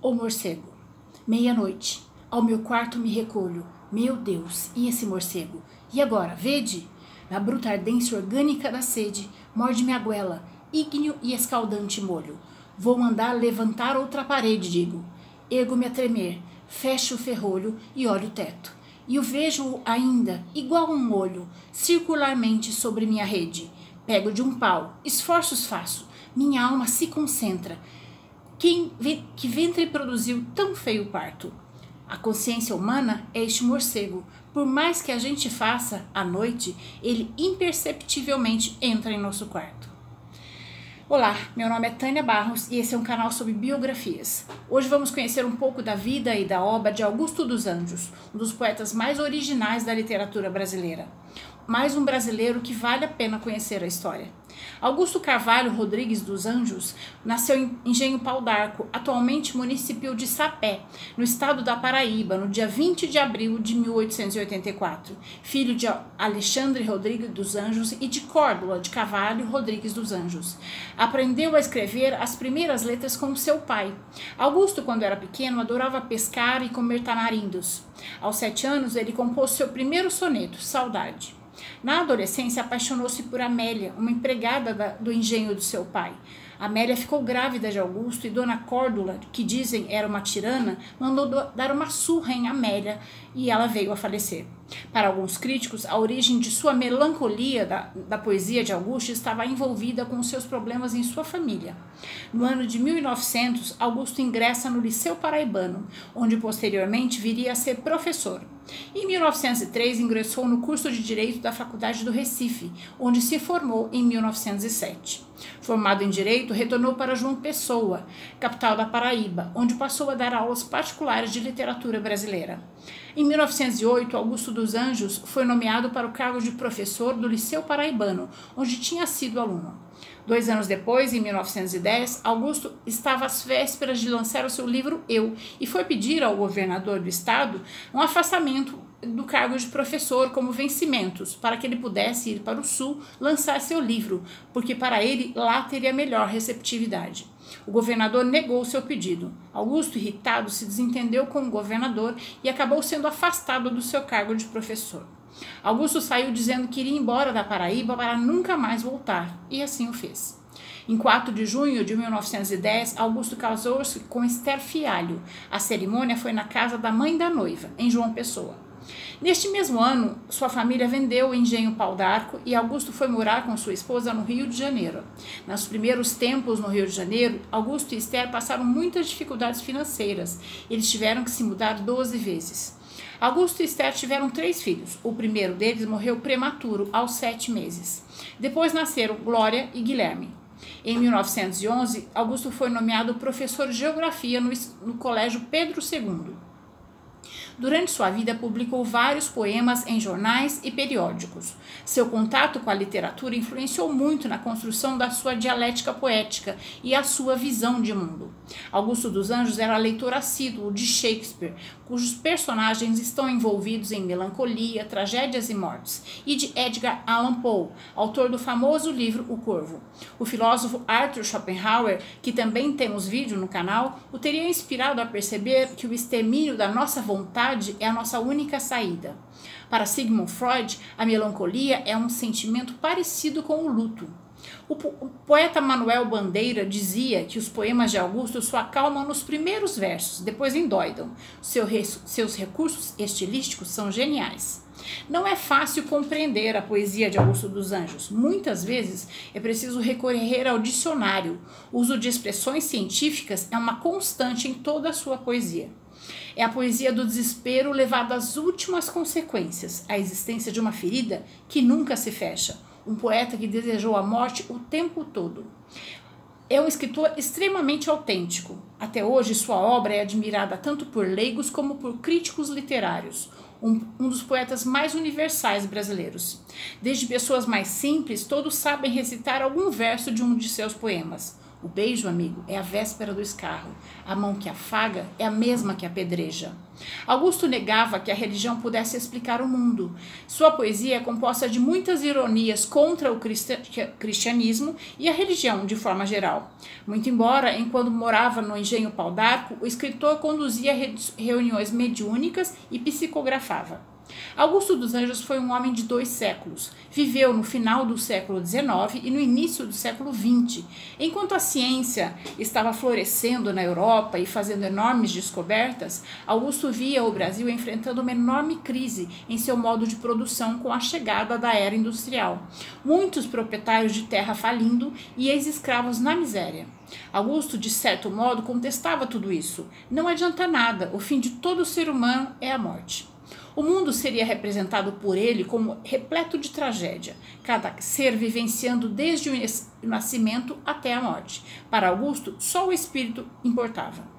O morcego. Meia-noite. Ao meu quarto me recolho. Meu Deus, e esse morcego? E agora, vede? Na bruta ardência orgânica da sede, morde-me a goela, ígneo e escaldante molho. Vou mandar levantar outra parede, digo. Ergo-me a tremer, fecho o ferrolho e olho o teto. E o vejo ainda, igual um olho, circularmente sobre minha rede. Pego de um pau, esforços faço, minha alma se concentra, quem, que ventre produziu tão feio parto? A consciência humana é este morcego. Por mais que a gente faça à noite, ele imperceptivelmente entra em nosso quarto. Olá, meu nome é Tânia Barros e esse é um canal sobre biografias. Hoje vamos conhecer um pouco da vida e da obra de Augusto dos Anjos, um dos poetas mais originais da literatura brasileira. Mais um brasileiro que vale a pena conhecer a história. Augusto Carvalho Rodrigues dos Anjos nasceu em Engenho Pau d'Arco, atualmente município de Sapé, no estado da Paraíba, no dia 20 de abril de 1884. Filho de Alexandre Rodrigues dos Anjos e de Córdula de Carvalho Rodrigues dos Anjos. Aprendeu a escrever as primeiras letras com seu pai. Augusto, quando era pequeno, adorava pescar e comer tamarindos. Aos sete anos, ele compôs seu primeiro soneto, Saudade. Na adolescência, apaixonou-se por Amélia, uma empregada da, do engenho do seu pai. Amélia ficou grávida de Augusto e Dona Córdula, que dizem era uma tirana, mandou dar uma surra em Amélia e ela veio a falecer. Para alguns críticos, a origem de sua melancolia da, da poesia de Augusto estava envolvida com seus problemas em sua família. No ano de 1900, Augusto ingressa no Liceu Paraibano, onde posteriormente viria a ser professor. Em 1903, ingressou no curso de Direito da Faculdade do Recife, onde se formou em 1907. Formado em Direito, retornou para João Pessoa, capital da Paraíba, onde passou a dar aulas particulares de literatura brasileira. Em 1908, Augusto dos Anjos foi nomeado para o cargo de professor do Liceu Paraibano, onde tinha sido aluno. Dois anos depois, em 1910, Augusto estava às vésperas de lançar o seu livro Eu e foi pedir ao governador do estado um afastamento do cargo de professor como vencimentos, para que ele pudesse ir para o sul lançar seu livro, porque para ele lá teria melhor receptividade. O governador negou seu pedido. Augusto, irritado, se desentendeu com o governador e acabou sendo afastado do seu cargo de professor. Augusto saiu dizendo que iria embora da Paraíba para nunca mais voltar, e assim o fez. Em 4 de junho de 1910, Augusto casou-se com Esther Fialho. A cerimônia foi na casa da mãe da noiva, em João Pessoa. Neste mesmo ano, sua família vendeu o engenho Pau d'Arco e Augusto foi morar com sua esposa no Rio de Janeiro. Nos primeiros tempos no Rio de Janeiro, Augusto e Esther passaram muitas dificuldades financeiras. Eles tiveram que se mudar 12 vezes. Augusto e Esther tiveram três filhos. O primeiro deles morreu prematuro, aos sete meses. Depois nasceram Glória e Guilherme. Em 1911, Augusto foi nomeado professor de geografia no, no Colégio Pedro II. Durante sua vida, publicou vários poemas em jornais e periódicos. Seu contato com a literatura influenciou muito na construção da sua dialética poética e a sua visão de mundo. Augusto dos Anjos era leitor assíduo de Shakespeare, cujos personagens estão envolvidos em melancolia, tragédias e mortes, e de Edgar Allan Poe, autor do famoso livro O Corvo. O filósofo Arthur Schopenhauer, que também temos vídeo no canal, o teria inspirado a perceber que o extermínio da nossa vontade é a nossa única saída. Para Sigmund Freud, a melancolia é um sentimento parecido com o luto. O, poeta Manuel Bandeira dizia que os poemas de Augusto só acalmam nos primeiros versos, depois endoidam. Seu, seus recursos estilísticos são geniais. Não é fácil compreender a poesia de Augusto dos Anjos. Muitas vezes é preciso recorrer ao dicionário. O uso de expressões científicas é uma constante em toda a sua poesia. É a poesia do desespero levado às últimas consequências, a existência de uma ferida que nunca se fecha. Um poeta que desejou a morte o tempo todo. É um escritor extremamente autêntico. Até hoje, sua obra é admirada tanto por leigos como por críticos literários. Um, um, dos poetas mais universais brasileiros. Desde pessoas mais simples, todos sabem recitar algum verso de um de seus poemas. O beijo, amigo, é a véspera do escarro. A mão que afaga é a mesma que apedreja. Augusto negava que a religião pudesse explicar o mundo. Sua poesia é composta de muitas ironias contra o cristianismo e a religião de forma geral. Muito embora, enquanto morava no engenho Pau d'Arco, o escritor conduzia reuniões mediúnicas e psicografava. Augusto dos Anjos foi um homem de dois séculos. Viveu no final do século XIX e no início do século XX. Enquanto a ciência estava florescendo na Europa e fazendo enormes descobertas, Augusto via o Brasil enfrentando uma enorme crise em seu modo de produção com a chegada da era industrial. Muitos proprietários de terra falindo e ex-escravos na miséria. Augusto, de certo modo, contestava tudo isso. Não adianta nada, o fim de todo ser humano é a morte. O mundo seria representado por ele como repleto de tragédia, cada ser vivenciando desde o nascimento até a morte. Para Augusto, só o espírito importava.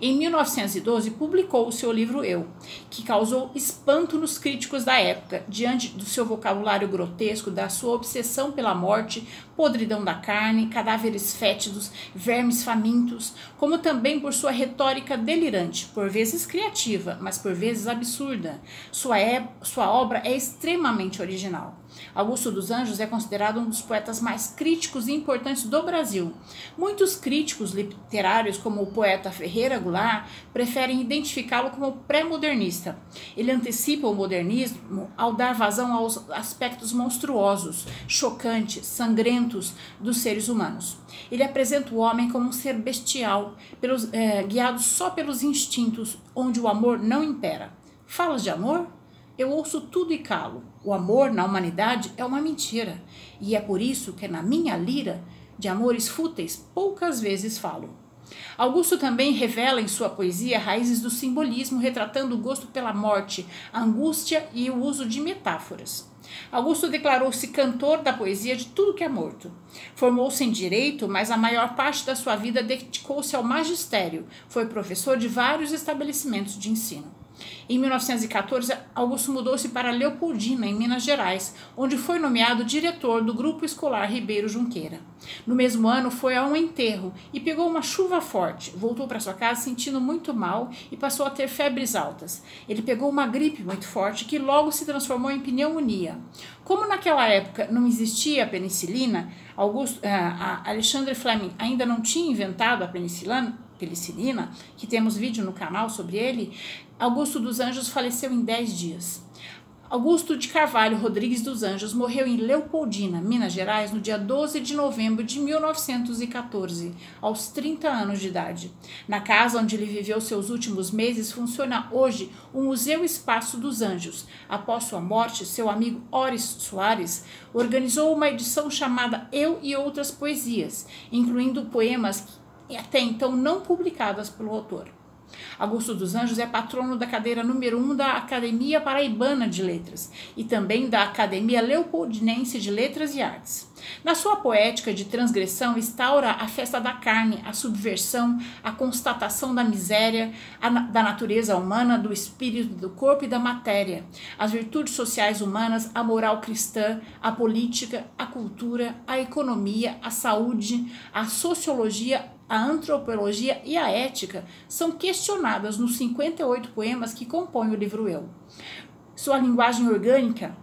Em 1912, publicou o seu livro Eu, que causou espanto nos críticos da época, diante do seu vocabulário grotesco, da sua obsessão pela morte, podridão da carne, cadáveres fétidos, vermes famintos, como também por sua retórica delirante, por vezes criativa, mas por vezes absurda. Sua, é, sua obra é extremamente original. Augusto dos Anjos é considerado um dos poetas mais críticos e importantes do Brasil. Muitos críticos literários, como o poeta Ferreira Goulart, preferem identificá-lo como pré-modernista. Ele antecipa o modernismo ao dar vazão aos aspectos monstruosos, chocantes, sangrentos dos seres humanos. Ele apresenta o homem como um ser bestial, pelos, é, guiado só pelos instintos, onde o amor não impera. Falas de amor? Eu ouço tudo e calo. O amor na humanidade é uma mentira, e é por isso que na minha lira de amores fúteis poucas vezes falo. Augusto também revela em sua poesia raízes do simbolismo, retratando o gosto pela morte, a angústia e o uso de metáforas. Augusto declarou-se cantor da poesia de tudo que é morto. Formou-se em direito, mas a maior parte da sua vida dedicou-se ao magistério. Foi professor de vários estabelecimentos de ensino. Em 1914, Augusto mudou-se para Leopoldina, em Minas Gerais, onde foi nomeado diretor do Grupo Escolar Ribeiro Junqueira. No mesmo ano, foi a um enterro e pegou uma chuva forte. Voltou para sua casa sentindo muito mal e passou a ter febres altas. Ele pegou uma gripe muito forte que logo se transformou em pneumonia. Como naquela época não existia a penicilina, Augusto, uh, Alexandre Fleming ainda não tinha inventado a penicilina, penicilina, que temos vídeo no canal sobre ele, Augusto dos Anjos faleceu em 10 dias. Augusto de Carvalho Rodrigues dos Anjos morreu em Leopoldina, Minas Gerais, no dia 12 de novembro de 1914, aos 30 anos de idade. Na casa onde ele viveu seus últimos meses funciona hoje o Museu Espaço dos Anjos. Após sua morte, seu amigo Oris Soares organizou uma edição chamada Eu e Outras Poesias, incluindo poemas até então não publicadas pelo autor. Augusto dos Anjos é patrono da cadeira número 1 um da Academia Paraibana de Letras e também da Academia Leopoldinense de Letras e Artes. Na sua poética de transgressão, instaura a festa da carne, a subversão, a constatação da miséria, a, da natureza humana, do espírito, do corpo e da matéria, as virtudes sociais humanas, a moral cristã, a política, a cultura, a economia, a saúde, a sociologia, a antropologia e a ética são questionadas nos 58 poemas que compõem o livro Eu. Sua linguagem orgânica,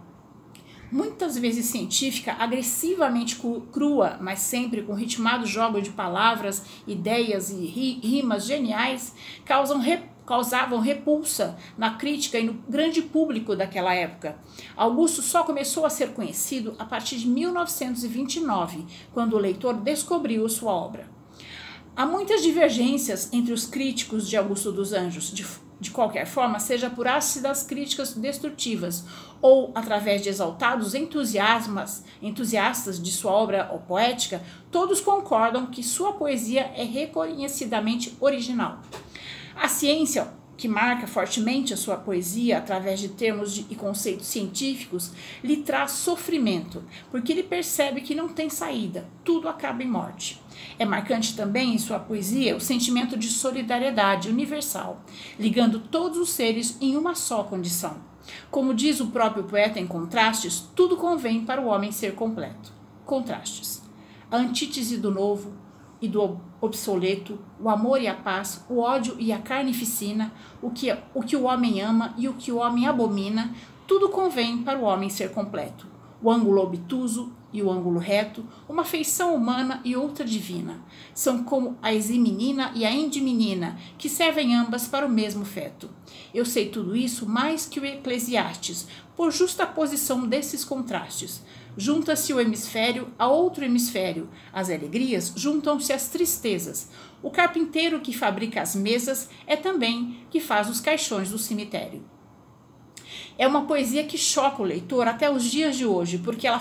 muitas vezes científica, agressivamente crua, mas sempre com ritmado jogo de palavras, ideias e rimas geniais, causam causavam repulsa na crítica e no grande público daquela época. Augusto só começou a ser conhecido a partir de 1929, quando o leitor descobriu sua obra. Há muitas divergências entre os críticos de Augusto dos Anjos, de, de qualquer forma, seja por ácidas críticas destrutivas ou através de exaltados entusiasmas, entusiastas de sua obra poética, todos concordam que sua poesia é reconhecidamente original. A ciência que marca fortemente a sua poesia através de termos de, e conceitos científicos, lhe traz sofrimento, porque ele percebe que não tem saída, tudo acaba em morte. É marcante também em sua poesia o sentimento de solidariedade universal, ligando todos os seres em uma só condição. Como diz o próprio poeta em Contrastes, tudo convém para o homem ser completo. Contrastes. A antítese do novo, e do obsoleto, o amor e a paz, o ódio e a carnificina, o que, o que o homem ama e o que o homem abomina, tudo convém para o homem ser completo. O ângulo obtuso e o ângulo reto, uma feição humana e outra divina. São como a eximenina e a endimenina, que servem ambas para o mesmo feto. Eu sei tudo isso mais que o Eclesiastes, por justa posição desses contrastes. Junta-se o hemisfério a outro hemisfério. As alegrias juntam-se às tristezas. O carpinteiro que fabrica as mesas é também que faz os caixões do cemitério. É uma poesia que choca o leitor até os dias de hoje, porque ela,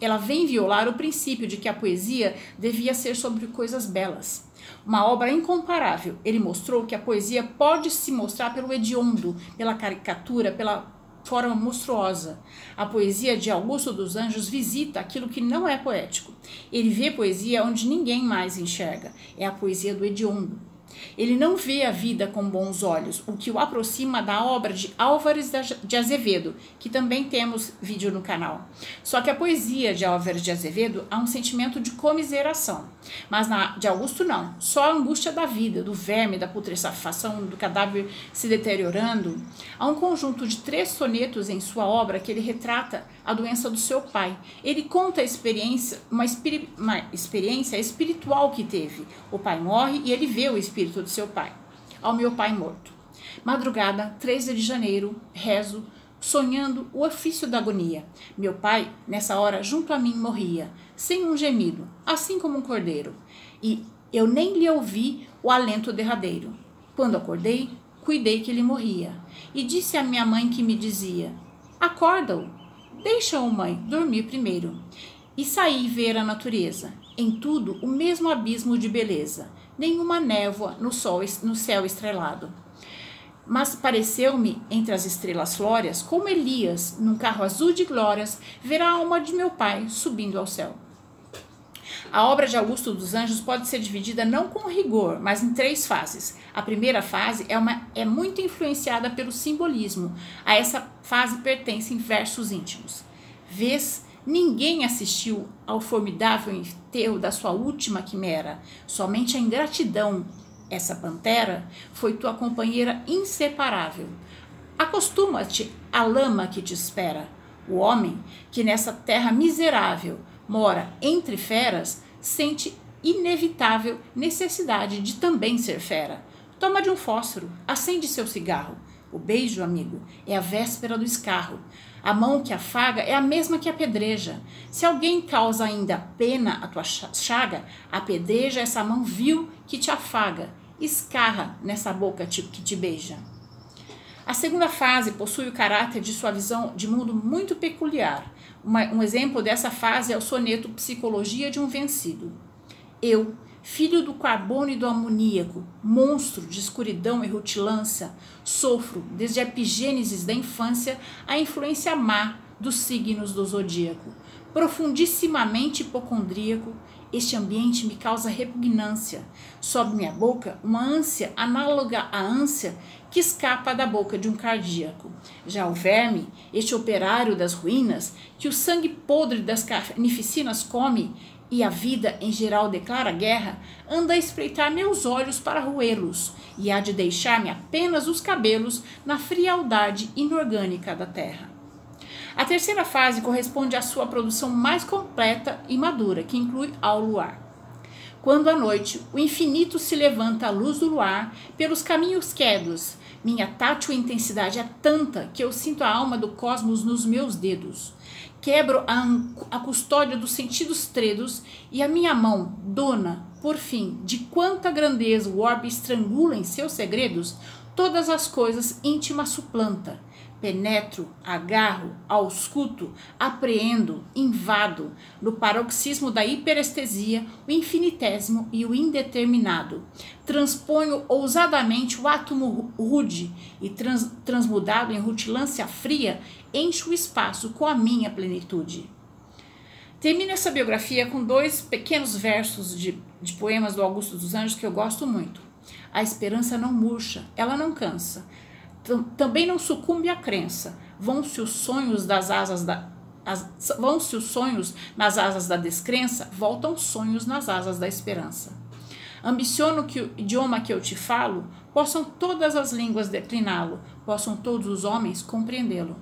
ela vem violar o princípio de que a poesia devia ser sobre coisas belas. Uma obra incomparável. Ele mostrou que a poesia pode se mostrar pelo hediondo, pela caricatura, pela forma monstruosa. A poesia de Augusto dos Anjos visita aquilo que não é poético. Ele vê poesia onde ninguém mais enxerga. É a poesia do hediondo. Ele não vê a vida com bons olhos, o que o aproxima da obra de Álvares de Azevedo, que também temos vídeo no canal. Só que a poesia de Álvares de Azevedo há um sentimento de comiseração, mas na de Augusto não. Só a angústia da vida, do verme, da putrefação, do cadáver se deteriorando. Há um conjunto de três sonetos em sua obra que ele retrata a doença do seu pai. Ele conta a experiência, uma, uma experiência espiritual que teve. O pai morre e ele vê o espírito do seu pai. Ao meu pai morto. Madrugada, 13 de janeiro, rezo, sonhando o ofício da agonia. Meu pai, nessa hora, junto a mim, morria, sem um gemido, assim como um cordeiro. E eu nem lhe ouvi o alento derradeiro. Quando acordei, cuidei que ele morria. E disse à minha mãe que me dizia: Acorda-o, Deixa-o, mãe, dormir primeiro. E saí ver a natureza. Em tudo, o mesmo abismo de beleza. Nenhuma névoa no, sol, no céu estrelado. Mas pareceu-me, entre as estrelas flóreas, como Elias, num carro azul de glórias, ver a alma de meu pai subindo ao céu. A obra de Augusto dos Anjos pode ser dividida não com rigor, mas em três fases. A primeira fase é, uma, é muito influenciada pelo simbolismo. A essa fase pertencem versos íntimos. Vês, ninguém assistiu ao formidável enterro da sua última quimera. Somente a ingratidão, essa pantera, foi tua companheira inseparável. Acostuma-te à lama que te espera. O homem que nessa terra miserável mora entre feras, sente inevitável necessidade de também ser fera. Toma de um fósforo, acende seu cigarro. O beijo, amigo, é a véspera do escarro. A mão que afaga é a mesma que apedreja. Se alguém causa ainda pena à tua chaga, apedreja essa mão vil que te afaga. Escarra nessa boca que te beija. A segunda fase possui o caráter de sua visão de mundo muito peculiar. Uma, um exemplo dessa fase é o soneto Psicologia de um Vencido. Eu, filho do carbono e do amoníaco, monstro de escuridão e rutilância, sofro, desde a epigênesis da infância, a influência má dos signos do zodíaco. Profundissimamente hipocondríaco, este ambiente me causa repugnância. Sobe minha boca uma ânsia análoga à ânsia que escapa da boca de um cardíaco. Já o verme, este operário das ruínas, que o sangue podre das carnificinas come e a vida em geral declara guerra, anda a espreitar meus olhos para roê-los e há de deixar-me apenas os cabelos na frialdade inorgânica da terra. A terceira fase corresponde à sua produção mais completa e madura, que inclui ao luar. Quando à noite o infinito se levanta à luz do luar pelos caminhos quedos, minha tátil intensidade é tanta que eu sinto a alma do cosmos nos meus dedos. Quebro a, a custódia dos sentidos tredos e a minha mão, dona, por fim, de quanta grandeza o orbe estrangula em seus segredos, todas as coisas íntimas suplanta penetro, agarro, ausculto, apreendo, invado, no paroxismo da hiperestesia, o infinitésimo e o indeterminado. Transponho ousadamente o átomo rude e trans, transmudado em rutilância fria, encho o espaço com a minha plenitude. Termino essa biografia com dois pequenos versos de, de poemas do Augusto dos Anjos que eu gosto muito. A esperança não murcha, ela não cansa também não sucumbe à crença. Vão-se os sonhos das asas da vão-se os sonhos nas asas da descrença, voltam sonhos nas asas da esperança. Ambiciono que o idioma que eu te falo possam todas as línguas decliná-lo, possam todos os homens compreendê-lo.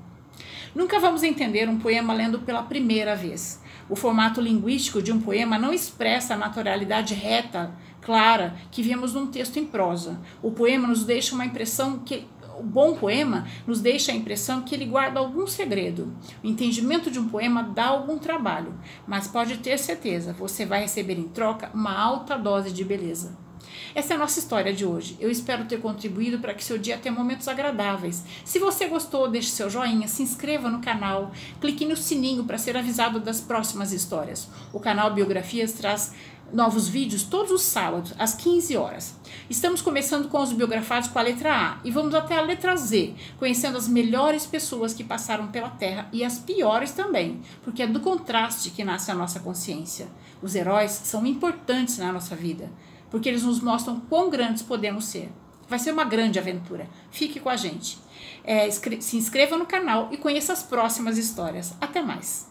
Nunca vamos entender um poema lendo pela primeira vez. O formato linguístico de um poema não expressa a naturalidade reta, clara, que vemos num texto em prosa. O poema nos deixa uma impressão que o bom poema nos deixa a impressão que ele guarda algum segredo. O entendimento de um poema dá algum trabalho, mas pode ter certeza, você vai receber em troca uma alta dose de beleza. Essa é a nossa história de hoje. Eu espero ter contribuído para que seu dia tenha momentos agradáveis. Se você gostou, deixe seu joinha, se inscreva no canal, clique no sininho para ser avisado das próximas histórias. O canal Biografias traz novos vídeos todos os sábados, às 15 horas. Estamos começando com os biografados com a letra A e vamos até a letra Z, conhecendo as melhores pessoas que passaram pela Terra e as piores também, porque é do contraste que nasce a nossa consciência. Os heróis são importantes na nossa vida porque eles nos mostram quão grandes podemos ser. Vai ser uma grande aventura. Fique com a gente. É, se inscreva no canal e conheça as próximas histórias. Até mais!